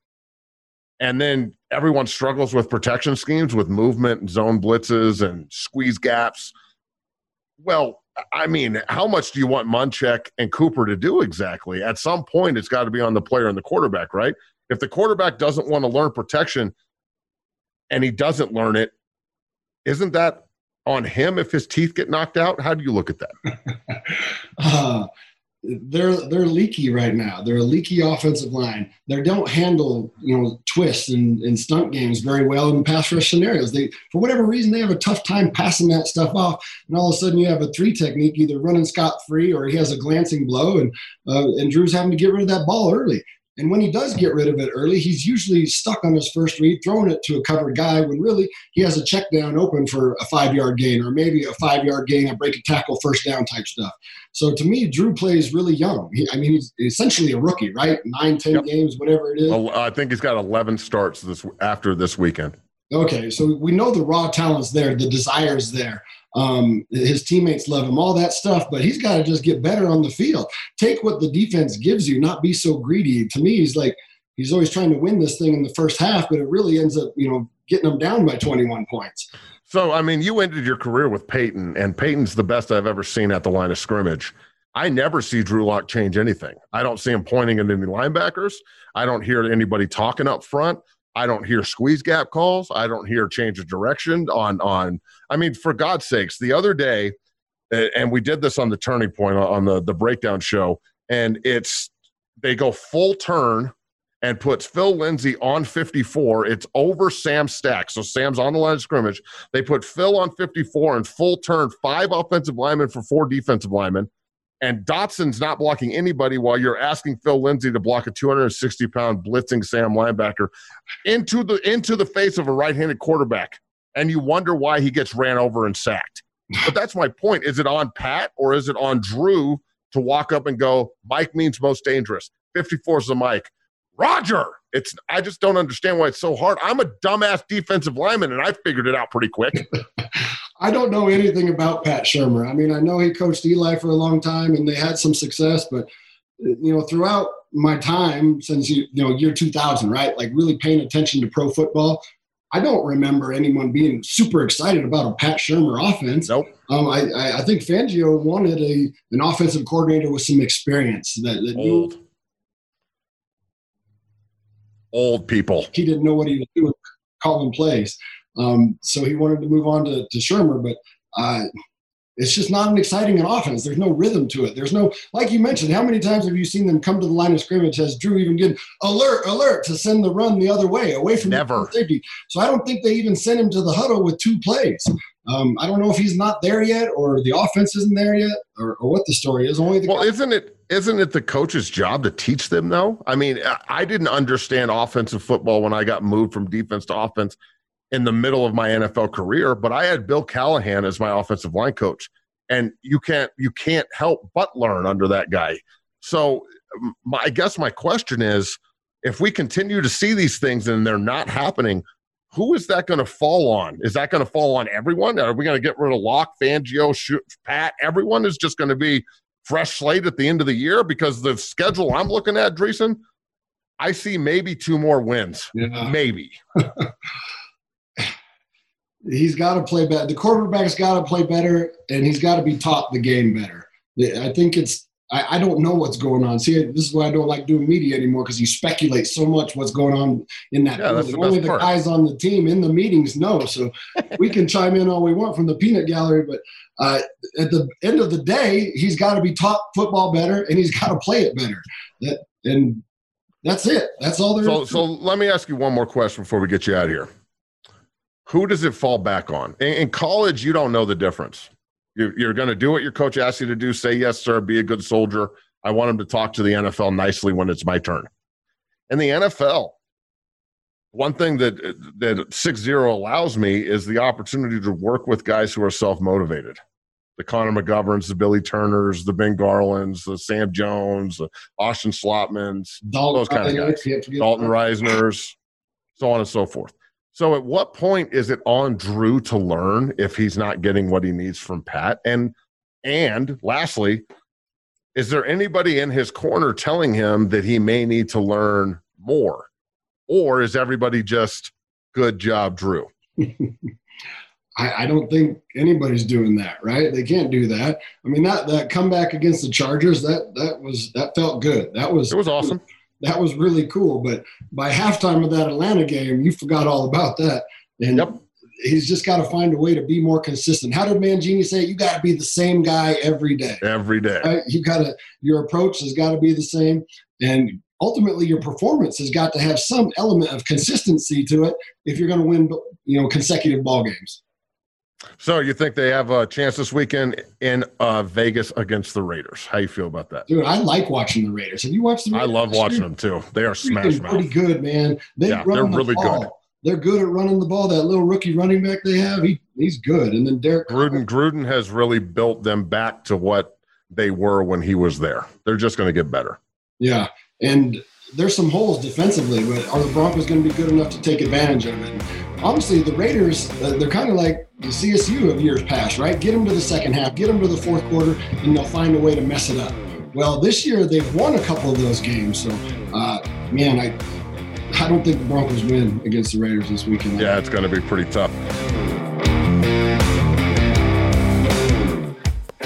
and then everyone struggles with protection schemes with movement and zone blitzes and squeeze gaps. Well, I mean, how much do you want Munchak and Cooper to do exactly? At some point, it's got to be on the player and the quarterback, right? If the quarterback doesn't want to learn protection and he doesn't learn it, isn't that on him if his teeth get knocked out? How do you look at that? uh, they're they're leaky right now. They're a leaky offensive line. They don't handle you know twists and, and stunt games very well in pass rush scenarios. They for whatever reason they have a tough time passing that stuff off. And all of a sudden you have a three technique, either running scot free or he has a glancing blow, and uh, and Drew's having to get rid of that ball early. And when he does get rid of it early, he's usually stuck on his first read, throwing it to a covered guy when really he has a check down open for a five yard gain or maybe a five yard gain, a break a tackle, first down type stuff. So to me, Drew plays really young. He, I mean, he's essentially a rookie, right? Nine, ten yep. games, whatever it is. I think he's got 11 starts this after this weekend. Okay, so we know the raw talent's there, the desire's there. Um, his teammates love him, all that stuff, but he's got to just get better on the field. Take what the defense gives you, not be so greedy. To me, he's like he's always trying to win this thing in the first half, but it really ends up, you know, getting them down by 21 points. So, I mean, you ended your career with Peyton, and Peyton's the best I've ever seen at the line of scrimmage. I never see Drew Lock change anything. I don't see him pointing at any linebackers. I don't hear anybody talking up front. I don't hear squeeze gap calls. I don't hear change of direction on on. I mean, for God's sakes, the other day, and we did this on the turning point uh, on the the breakdown show, and it's they go full turn and puts Phil Lindsay on 54. It's over Sam Stack. So Sam's on the line of scrimmage. They put Phil on 54 and full turn, five offensive linemen for four defensive linemen and Dotson's not blocking anybody while you're asking Phil Lindsay to block a 260 pound blitzing Sam linebacker into the into the face of a right-handed quarterback, and you wonder why he gets ran over and sacked. But that's my point. Is it on Pat or is it on Drew to walk up and go, Mike means most dangerous. 54 is the Mike. Roger. It's I just don't understand why it's so hard. I'm a dumbass defensive lineman and I figured it out pretty quick. I don't know anything about Pat Shurmur. I mean, I know he coached Eli for a long time and they had some success, but you know, throughout my time since you, know year 2000, right? Like really paying attention to pro football, I don't remember anyone being super excited about a Pat Shurmur offense. Nope. Um, I, I think Fangio wanted a an offensive coordinator with some experience that, that old, knew, old people. He didn't know what he was doing, calling plays. Um, so he wanted to move on to, to Shurmur, but uh, it's just not an exciting an offense. There's no rhythm to it. There's no, like you mentioned, how many times have you seen them come to the line of scrimmage? Has Drew even get alert, alert to send the run the other way, away from Never. safety? So I don't think they even sent him to the huddle with two plays. Um, I don't know if he's not there yet, or the offense isn't there yet, or, or what the story is. Only the well, isn't it isn't it the coach's job to teach them though? I mean, I didn't understand offensive football when I got moved from defense to offense in the middle of my NFL career, but I had Bill Callahan as my offensive line coach, and you can't you can't help but learn under that guy. So, my, I guess my question is, if we continue to see these things and they're not happening, who is that going to fall on? Is that going to fall on everyone? Are we going to get rid of Lock, Fangio, Shoot, Pat? Everyone is just going to be fresh slate at the end of the year because the schedule I'm looking at, Dreessen, I see maybe two more wins. Yeah. Maybe. he's got to play better. The quarterback's got to play better, and he's got to be taught the game better. I think it's. I, I, don't know what's going on. See, this is why I don't like doing media anymore because you speculate so much what's going on in that. Yeah, the Only the part. guys on the team in the meetings know. So we can chime in all we want from the peanut gallery, but uh, at the end of the day, he's got to be taught football better, and he's got to play it better. That, and that's it. That's all there so, is. So let me ask you one more question before we get you out of here who does it fall back on? In, in college, you don't know the difference. You're, you're going to do what your coach asks you to do. Say yes, sir. Be a good soldier. I want him to talk to the NFL nicely when it's my turn. In the NFL, one thing that that six zero allows me is the opportunity to work with guys who are self motivated. The Connor McGoverns, the Billy Turners, the Ben Garlands, the Sam Jones, the Austin Schlottmans, Dalton, those kind of guys. Dalton Risners, so on and so forth. So at what point is it on Drew to learn if he's not getting what he needs from Pat? And and lastly, is there anybody in his corner telling him that he may need to learn more? Or is everybody just good job, Drew? I, I, don't think anybody's doing that, right? They can't do that. I mean, that that comeback against the Chargers, that that was that felt good. That was it was awesome that was really cool. But by halftime of that Atlanta game, you forgot all about that. And yep. he's just got to find a way to be more consistent. How did Mangini say? You got to be the same guy every day. Every day. Right? You got to. Your approach has got to be the same, and ultimately your performance has got to have some element of consistency to it if you're going to win, you know, consecutive ball games. So you think they have a chance this weekend in uh, Vegas against the Raiders? How you feel about that, dude? I like watching the Raiders. Have you watched the? Raiders? I love watching them too. They are smash Pretty good, man. They yeah, they're the really ball. good. They're good at running the ball. That little rookie running back they have, he, he's good. And then Derek Gruden, Gruden has really built them back to what they were when he was there. They're just going to get better. Yeah, and there's some holes defensively, but are the Broncos going to be good enough to take advantage of it? Obviously, the Raiders, uh, they're kind of like the CSU of years past, right? Get them to the second half, get them to the fourth quarter, and they'll find a way to mess it up. Well, this year they've won a couple of those games, so uh, man, I I don't think the Broncos win against the Raiders this weekend. Yeah, it's going to be pretty tough.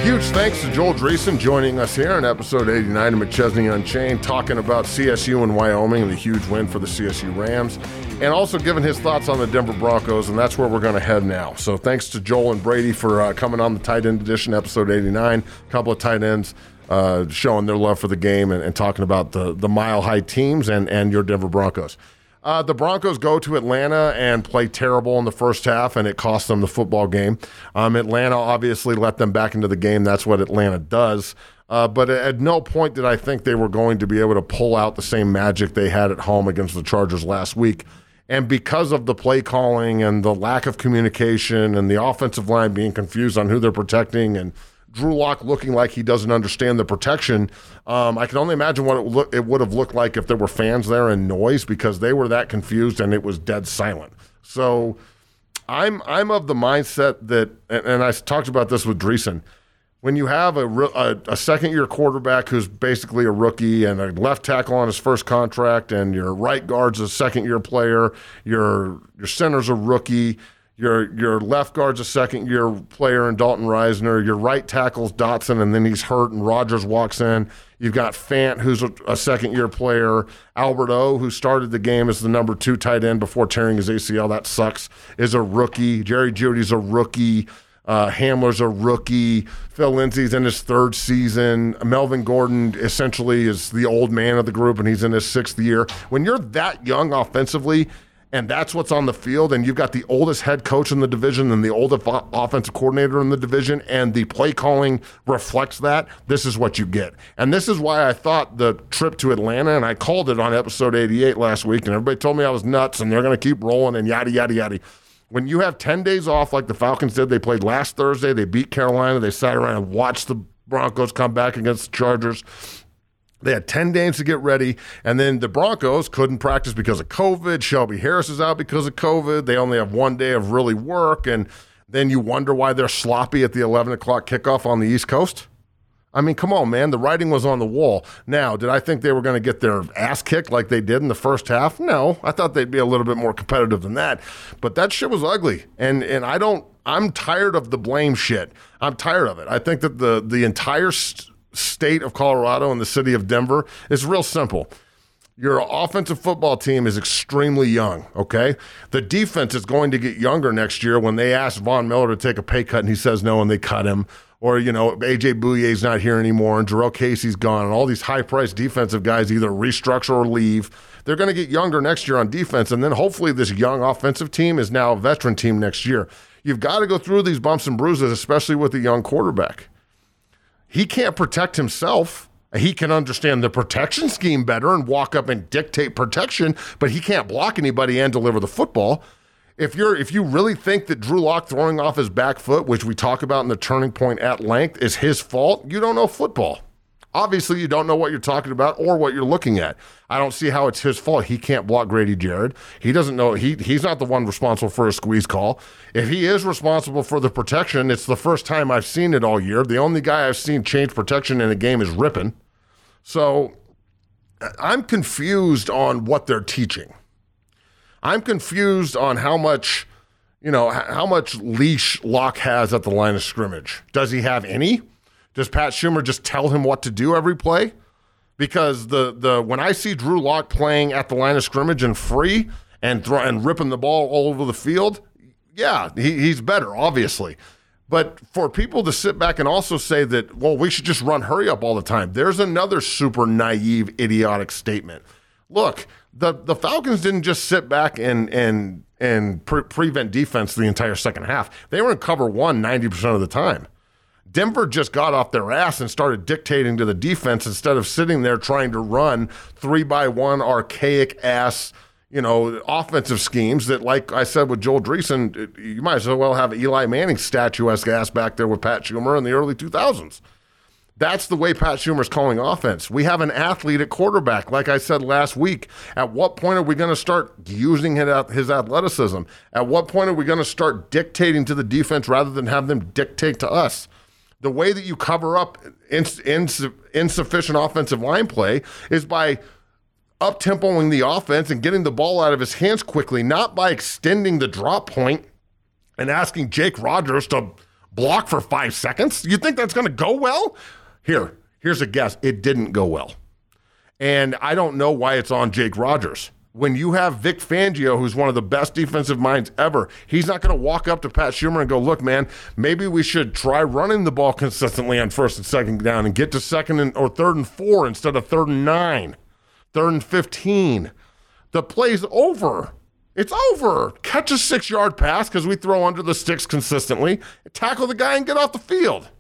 Huge thanks to Joel Dreessen joining us here in episode 89 of McChesney Unchained, talking about CSU and Wyoming and the huge win for the CSU Rams, and also giving his thoughts on the Denver Broncos, and that's where we're going to head now. So thanks to Joel and Brady for uh, coming on the tight end edition, episode 89. A couple of tight ends uh, showing their love for the game and, and talking about the, the mile high teams and, and your Denver Broncos. Uh, the Broncos go to Atlanta and play terrible in the first half, and it cost them the football game. Um, Atlanta obviously let them back into the game. That's what Atlanta does. Uh, but at no point did I think they were going to be able to pull out the same magic they had at home against the Chargers last week. And because of the play calling and the lack of communication and the offensive line being confused on who they're protecting and – Drew Lock looking like he doesn't understand the protection. Um, I can only imagine what it, look, it would have looked like if there were fans there and noise because they were that confused and it was dead silent. So I'm I'm of the mindset that, and, and I talked about this with Dreessen. When you have a, a, a second year quarterback who's basically a rookie and a left tackle on his first contract, and your right guard's a second year player, your your center's a rookie, your your left guard's a second year player in Dalton Risner. Your right tackle's Dotson, and then he's hurt, and Rodgers walks in. You've got Fant, who's a, a second year player. Albert O, who started the game as the number two tight end before tearing his ACL. That sucks. Is a rookie. Jerry Jeudy's a rookie. Uh, Hamler's a rookie. Phil Lindsay's in his third season. Melvin Gordon essentially is the old man of the group, and he's in his sixth year. When you're that young offensively, and that's what's on the field, and you've got the oldest head coach in the division and the oldest offensive coordinator in the division, and the play calling reflects that, this is what you get. And this is why I thought the trip to Atlanta, and I called it on episode 88 last week, and everybody told me I was nuts and they're going to keep rolling and yada, yada, yada. When you have 10 days off like the Falcons did, they played last Thursday, they beat Carolina, they sat around and watched the Broncos come back against the Chargers. They had 10 games to get ready, and then the Broncos couldn't practice because of COVID. Shelby Harris is out because of COVID. They only have one day of really work, and then you wonder why they're sloppy at the 11 o'clock kickoff on the East Coast. I mean, come on, man. The writing was on the wall. Now, did I think they were going to get their ass kicked like they did in the first half? No. I thought they'd be a little bit more competitive than that. But that shit was ugly. And and I don't I'm tired of the blame shit. I'm tired of it. I think that the the entire st- state of Colorado and the city of Denver is real simple. Your offensive football team is extremely young, okay? The defense is going to get younger next year when they ask Von Miller to take a pay cut and he says no and they cut him. Or, you know, AJ Bouye's not here anymore and Jurrell Casey's gone and all these high priced defensive guys either restructure or leave. They're going to get younger next year on defense. And then hopefully this young offensive team is now a veteran team next year. You've got to go through these bumps and bruises, especially with a young quarterback. He can't protect himself. He can understand the protection scheme better and walk up and dictate protection, but he can't block anybody and deliver the football. If you're if you really think that Drew Lock throwing off his back foot, which we talk about in the turning point at length, is his fault, you don't know football. Obviously, you don't know what you're talking about or what you're looking at. I don't see how it's his fault. He can't block Grady Jarrett. He doesn't know. He he's not the one responsible for a squeeze call. If he is responsible for the protection, it's the first time I've seen it all year. The only guy I've seen change protection in a game is Rypien. So I'm confused on what they're teaching. I'm confused on how much, you know, how much leash Lock has at the line of scrimmage. Does he have any? Does Pat Shurmur just tell him what to do every play? because the the when I see Drew Lock playing at the line of scrimmage and free and throw, and ripping the ball all over the field, yeah, he, he's better, obviously. But for people to sit back and also say that, well, we should just run hurry up all the time, there's another super naive, idiotic statement. Look, the the Falcons didn't just sit back and and and pre- prevent defense the entire second half. They were in cover one 90% of the time. Denver just got off their ass and started dictating to the defense instead of sitting there trying to run three by one archaic ass, you know, offensive schemes that, like I said with Joel Dreessen, you might as well have Eli Manning statuesque ass back there with Pat Shurmur in the early 2000s. That's the way Pat Shurmur's calling offense. We have an athlete at quarterback. Like I said last week, at what point are we going to start using his athleticism? At what point are we going to start dictating to the defense rather than have them dictate to us? The way that you cover up ins- ins- insufficient offensive line play is by up tempoing the offense and getting the ball out of his hands quickly, not by extending the drop point and asking Jake Rodgers to block for five seconds. You think that's going to go well? Here, here's a guess. It didn't go well. And I don't know why it's on Jake Rodgers. When you have Vic Fangio, who's one of the best defensive minds ever, he's not going to walk up to Pat Shurmur and go, look, man, maybe we should try running the ball consistently on first and second down and get to second and, or third and four instead of third and nine, third and 15. The play's over. It's over. Catch a six yard pass because we throw under the sticks consistently, tackle the guy and get off the field.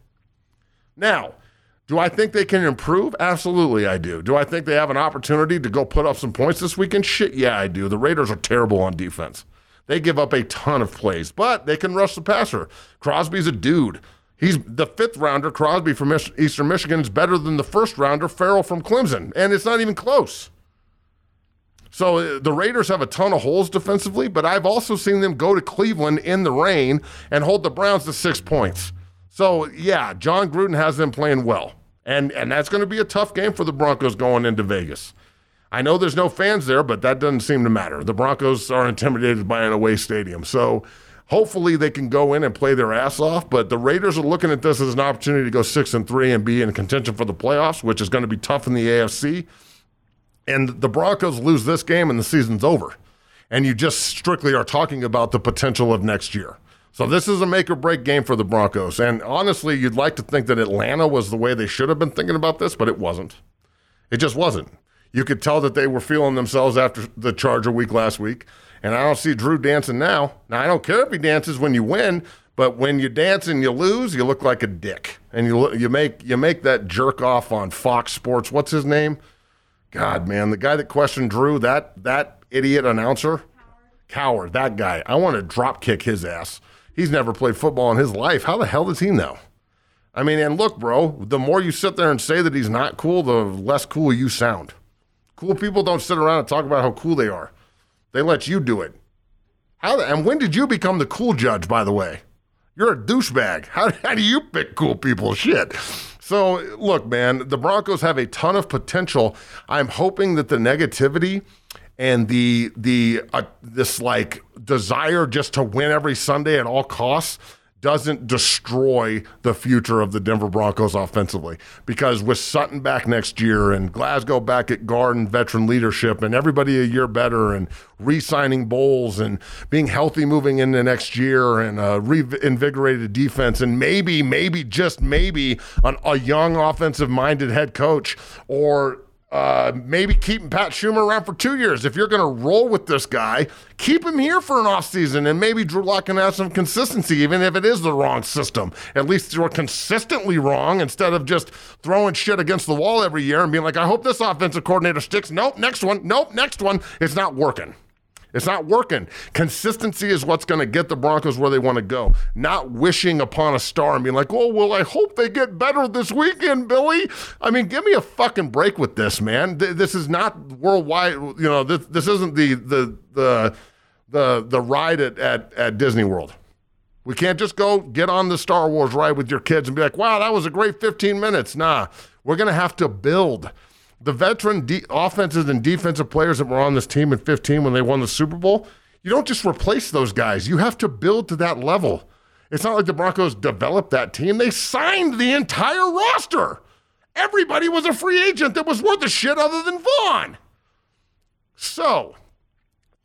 Now, do I think they can improve? Absolutely, I do. Do I think they have an opportunity to go put up some points this weekend? Shit, yeah, I do. The Raiders are terrible on defense. They give up a ton of plays, but they can rush the passer. Crosby's a dude. He's the fifth rounder, Crosby from Eastern Michigan, is better than the first rounder, Ferrell from Clemson, and it's not even close. So uh, the Raiders have a ton of holes defensively, but I've also seen them go to Cleveland in the rain and hold the Browns to six points. So yeah, Jon Gruden has them playing well. And and that's going to be a tough game for the Broncos going into Vegas. I know there's no fans there, but that doesn't seem to matter. The Broncos are intimidated by an away stadium. So hopefully they can go in and play their ass off, but the Raiders are looking at this as an opportunity to go 6 and 3 and be in contention for the playoffs, which is going to be tough in the AFC. And the Broncos lose this game and the season's over. And you just strictly are talking about the potential of next year. So this is a make or break game for the Broncos. And honestly, you'd like to think that Atlanta was the way they should have been thinking about this, but it wasn't. It just wasn't. You could tell that they were feeling themselves after the Charger week last week. And I don't see Drew dancing now. Now, I don't care if he dances when you win, but when you dance and you lose, you look like a dick. And you you make you make that jerk off on Fox Sports. What's his name? God, man, the guy that questioned Drew, that that idiot announcer, coward, that guy. I want to drop kick his ass. He's never played football in his life. How the hell does he know? I mean, and look, bro, the more you sit there and say that he's not cool, the less cool you sound. Cool people don't sit around and talk about how cool they are. They let you do it. How the, and when did you become the cool judge, by the way? You're a douchebag. How, how do you pick cool people? Shit. So, look, man, the Broncos have a ton of potential. I'm hoping that the negativity and the the uh, this like desire just to win every Sunday at all costs doesn't destroy the future of the Denver Broncos offensively. Because with Sutton back next year and Glasgow back at guard and veteran leadership and everybody a year better and re signing Bolles and being healthy moving into next year and a reinvigorated defense and maybe, maybe, just maybe an, a young offensive minded head coach or uh, maybe keeping Pat Shurmur around for two years. If you're going to roll with this guy, keep him here for an offseason and maybe Drew Lock can have some consistency, even if it is the wrong system. At least you're consistently wrong instead of just throwing shit against the wall every year and being like, I hope this offensive coordinator sticks. Nope, next one. Nope, next one. It's not working. It's not working. Consistency is what's going to get the Broncos where they want to go. Not wishing upon a star and being like, oh, well, I hope they get better this weekend, Billy. I mean, give me a fucking break with this, man. This is not worldwide. You know, this, this isn't the the the the the ride at, at, at Disney World. We can't just go get on the Star Wars ride with your kids and be like, wow, that was a great 15 minutes. Nah, we're going to have to build the veteran de- offensive and defensive players that were on this team in 15 when they won the Super Bowl, you don't just replace those guys. You have to build to that level. It's not like the Broncos developed that team, they signed the entire roster. Everybody was a free agent that was worth a shit other than Von. So,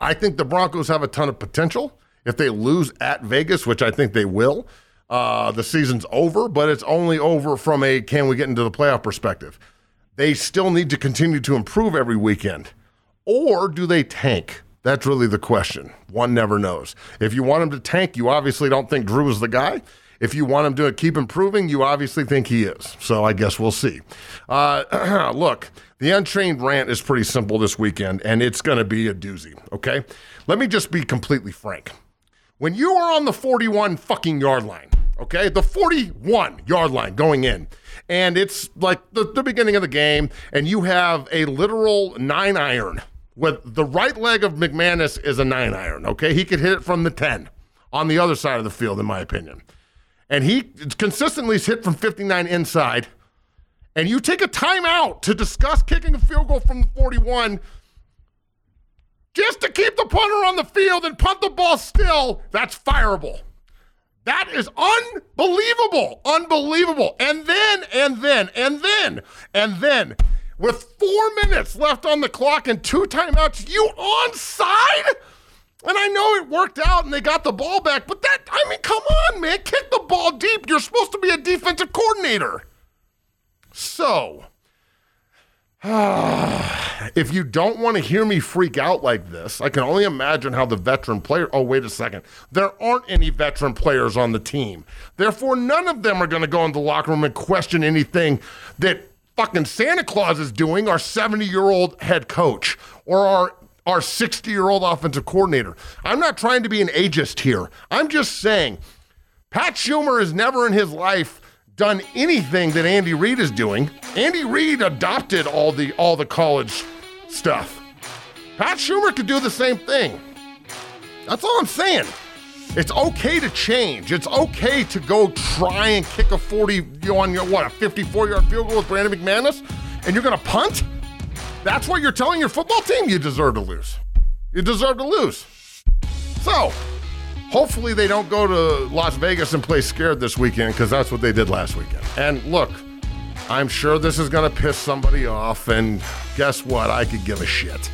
I think the Broncos have a ton of potential. If they lose at Vegas, which I think they will, uh, the season's over, but it's only over from a can we get into the playoff perspective. They still need to continue to improve every weekend. Or do they tank? That's really the question. One never knows. If you want him to tank, you obviously don't think Drew is the guy. If you want him to keep improving, you obviously think he is. So I guess we'll see. Uh, look, the Unchained rant is pretty simple this weekend, and it's going to be a doozy, okay? Let me just be completely frank. When you are on the 41 fucking yard line, okay, the 41 yard line going in, and it's like the, the beginning of the game, and you have a literal nine iron with the right leg of McManus is a nine iron, okay? He could hit it from the 10 on the other side of the field, in my opinion. And he consistently is hit from 59 inside. And you take a timeout to discuss kicking a field goal from the 41 just to keep the punter on the field and punt the ball still, that's fireable. That is unbelievable. Unbelievable. And then, and then, and then, and then, with four minutes left on the clock and two timeouts, you onside? And I know it worked out and they got the ball back, but that, I mean, come on, man. Kick the ball deep. You're supposed to be a defensive coordinator. So, if you don't want to hear me freak out like this, I can only imagine how the veteran player. Oh, wait a second. There aren't any veteran players on the team. Therefore, none of them are going to go in the locker room and question anything that fucking Santa Claus is doing, our 70 year old head coach, or our our 60 year old offensive coordinator. I'm not trying to be an ageist here. I'm just saying Pat Shurmur has never in his life done anything that Andy Reid is doing. Andy Reid adopted all the all the college stuff. Pat Shurmur could do the same thing. That's all I'm saying. It's okay to change. It's okay to go try and kick a 40 you know, on your what a 54 yard field goal with Brandon McManus, and you're gonna punt. That's what you're telling your football team you deserve to lose. You deserve to lose. So, hopefully they don't go to Las Vegas and play scared this weekend because that's what they did last weekend. And look, I'm sure this is going to piss somebody off. And guess what? I could give a shit.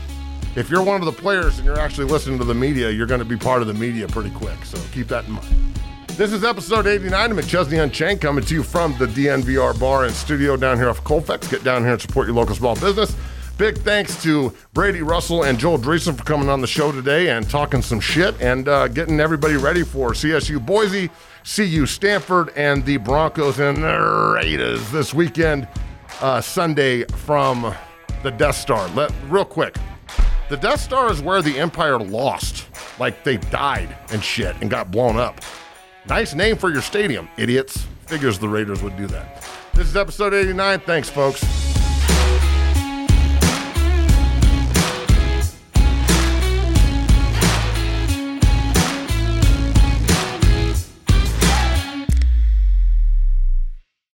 If you're one of the players and you're actually listening to the media, you're going to be part of the media pretty quick. So keep that in mind. This is episode 89 of McChesney Unchained coming to you from the DNVR bar and studio down here off Colfax. Get down here and support your local small business. Big thanks to Brady Russell and Joel Dreessen for coming on the show today and talking some shit and uh, getting everybody ready for CSU Boise, CU Stanford, and the Broncos and the Raiders this weekend, uh, Sunday from the Death Star. Let, real quick, the Death Star is where the Empire lost. Like they died and shit and got blown up. Nice name for your stadium, idiots. Figures the Raiders would do that. This is episode 89. Thanks, folks.